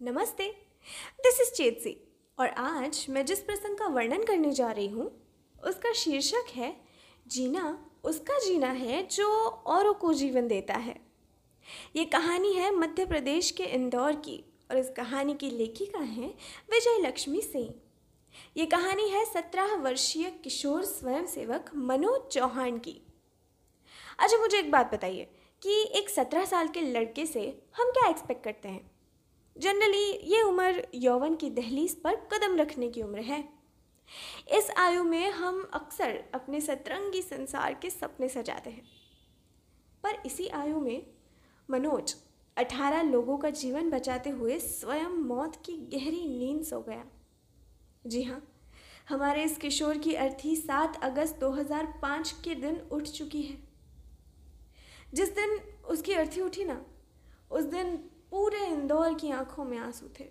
नमस्ते this is Chetasi और आज मैं जिस प्रसंग का वर्णन करने जा रही हूँ, उसका शीर्षक है, जीना उसका जीना है जो औरों को जीवन देता है। ये कहानी है मध्य प्रदेश के इंदौर की, और इस कहानी की लेखिका हैं विजय लक्ष्मी सिंह ये कहानी है सत्रह वर्षीय किशोर स्वयंसेवक मनोज चौहान की। अच्छा मुझे एक बात बताइए कि एक सत्रह साल के लड़के से हम क्या एक्सपेक्ट करते हैं? जनरली ये उम्र यौवन की दहलीज पर कदम रखने की उम्र है। इस आयु में हम अक्सर अपने सतरंगी संसार के सपने सजाते हैं। पर इसी आयु में मनोज अठारह लोगों का जीवन बचाते हुए स्वयं मौत की गहरी नींद सो गया। जी हाँ हमारे इस किशोर की अर्थी सात अगस्त 2005 के दिन उठ चुकी है। जिस दिन उसकी अर्थी उठी ना, उस दिन पूरे इंदौर की आँखों में आँसू थे।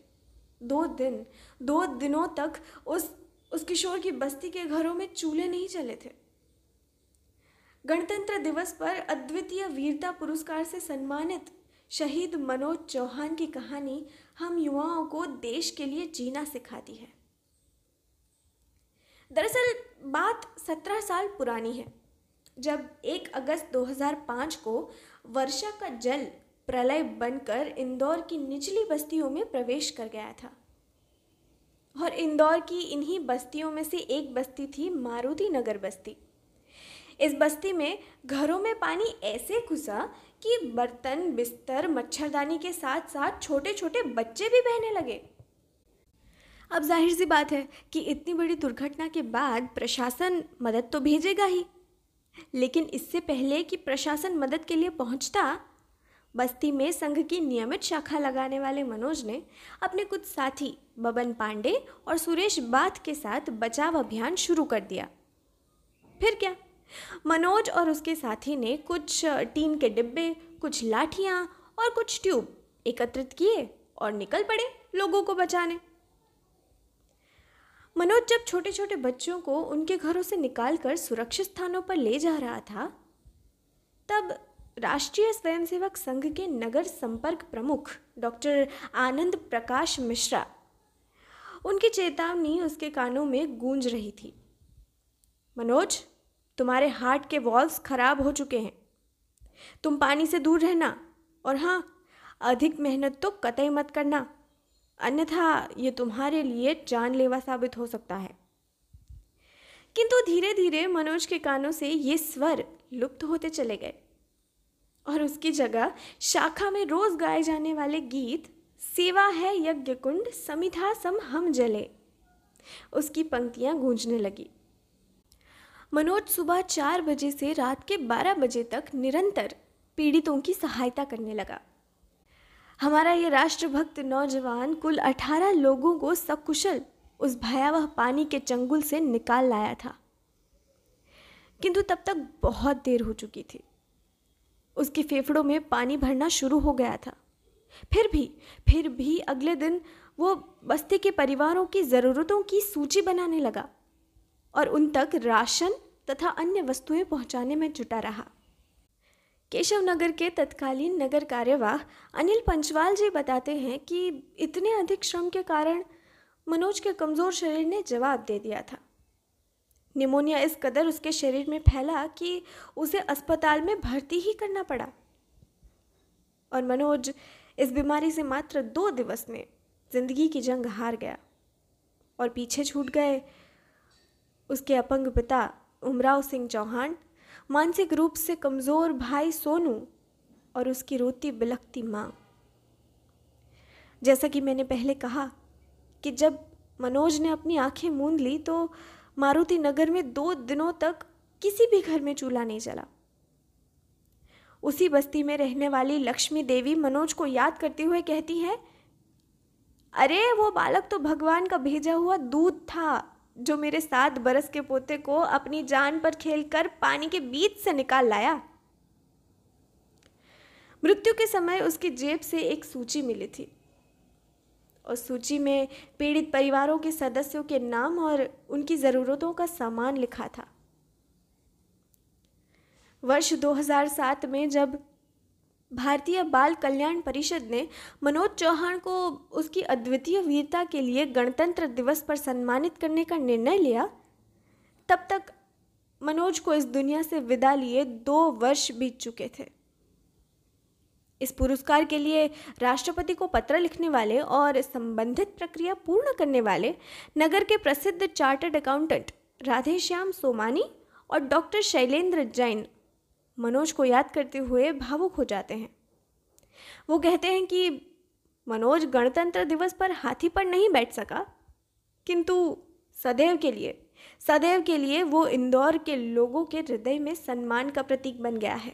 दो दिन, दो दिनों तक उस उस किशोर की बस्ती के घरों में चूल्हे नहीं चले थे। गणतंत्र दिवस पर अद्वितीय वीरता पुरस्कार से सम्मानित शहीद मनोज चौहान की कहानी हम युवाओं को देश के लिए जीना सिखाती है। दरअसल बात सत्रह साल पुरानी है, जब एक अगस्त 2005 को वर्षा का जल प्रलय बनकर इंदौर की निचली बस्तियों में प्रवेश कर गया था। और इंदौर की इन्हीं बस्तियों में से एक बस्ती थी मारुति नगर बस्ती। इस बस्ती में घरों में पानी ऐसे घुसा कि बर्तन, बिस्तर, मच्छरदानी के साथ साथ छोटे छोटे बच्चे भी बहने लगे। अब ज़ाहिर सी बात है कि इतनी बड़ी दुर्घटना के बाद प्रशासन मदद तो भेजेगा ही। लेकिन इससे पहले कि प्रशासन मदद के लिए पहुँचता बस्ती में संघ की नियमित शाखा लगाने वाले मनोज ने अपने कुछ साथी, बबन पांडे और सुरेश बाथ के साथ बचाव अभियान शुरू कर दिया। फिर क्या? मनोज और उसके साथी ने कुछ टीन के डिब्बे, कुछ लाठियाँ और कुछ ट्यूब एकत्रित किए और निकल पड़े लोगों को बचाने। मनोज जब छोटे छोटे बच्चों को उनके घरों से निकालकर सुरक्षित स्थानों पर ले जा रहा था, तब राष्ट्रीय स्वयंसेवक संघ के नगर संपर्क प्रमुख डॉक्टर आनंद प्रकाश मिश्रा। उनकी चेतावनी उसके कानों में गूंज रही थी। मनोज, तुम्हारे हार्ट के वॉल्व्स खराब हो चुके हैं। तुम पानी से दूर रहना और हाँ अधिक मेहनत तो कतई मत करना। अन्यथा ये तुम्हारे लिए जानलेवा साबित हो सकता है। किंतु धीरे धीरे मनोज के कानों से ये स्वर लुप्त होते चले गए। और उसकी जगह शाखा में रोज गाए जाने वाले गीत, सेवा है यज्ञ कुंड समिधा सम हम जले। उसकी पंक्तियाँ गूंजने लगी। मनोज सुबह चार बजे से रात के बारह बजे तक निरंतर पीड़ितों की सहायता करने लगा। हमारा ये राष्ट्रभक्त नौजवान कुल अठारह लोगों को सकुशल उस भयावह पानी के चंगुल से निकाल लाया था। किंतु तब तक बहुत देर हो चुकी थी। उसके फेफड़ों में पानी भरना शुरू हो गया था। फिर भी फिर भी अगले दिन वो बस्ती के परिवारों की ज़रूरतों की सूची बनाने लगा और उन तक राशन तथा अन्य वस्तुएँ पहुँचाने में जुटा रहा। केशव नगर के तत्कालीन नगर कार्यवाह अनिल पंचवाल जी बताते हैं कि इतने अधिक श्रम के कारण मनोज के कमज़ोर शरीर ने जवाब दे दिया था। निमोनिया इस कदर उसके शरीर में फैला कि उसे अस्पताल में भर्ती ही करना पड़ा। और मनोज इस बीमारी से मात्र दो दिवस में ज़िंदगी की जंग हार गया और पीछे छूट गए। उसके अपंग पिता उमराव सिंह चौहान, मानसिक रूप से कमज़ोर भाई सोनू और उसकी रोती बिलखती माँ। जैसा कि मैंने पहले कहा कि जब मनोज ने अपनी आँखें मूंद ली तो मारुति नगर में दो दिनों तक किसी भी घर में चूल्हा नहीं चला उसी बस्ती में रहने वाली लक्ष्मी देवी मनोज को याद करते हुए कहती है, अरे, वो बालक तो भगवान का भेजा हुआ दूध था, जो मेरे सात बरस के पोते को अपनी जान पर खेलकर पानी के बीच से निकाल लाया। मृत्यु के समय उसकी जेब से एक सूची मिली थी। उस सूची में पीड़ित परिवारों के सदस्यों के नाम और उनकी ज़रूरतों का सामान लिखा था। वर्ष 2007 में जब भारतीय बाल कल्याण परिषद ने मनोज चौहान को उसकी अद्वितीय वीरता के लिए गणतंत्र दिवस पर सम्मानित करने का निर्णय लिया, तब तक मनोज को इस दुनिया से विदा लिए दो वर्ष बीत चुके थे। इस पुरस्कार के लिए राष्ट्रपति को पत्र लिखने वाले और संबंधित प्रक्रिया पूर्ण करने वाले नगर के प्रसिद्ध चार्टर्ड अकाउंटेंट राधेश्याम सोमानी और डॉक्टर शैलेंद्र जैन मनोज को याद करते हुए भावुक हो जाते हैं। वो कहते हैं कि मनोज गणतंत्र दिवस पर हाथी पर नहीं बैठ सका, किंतु सदैव के लिए, सदैव के लिए वो इंदौर के लोगों के हृदय में सम्मान का प्रतीक बन गया है।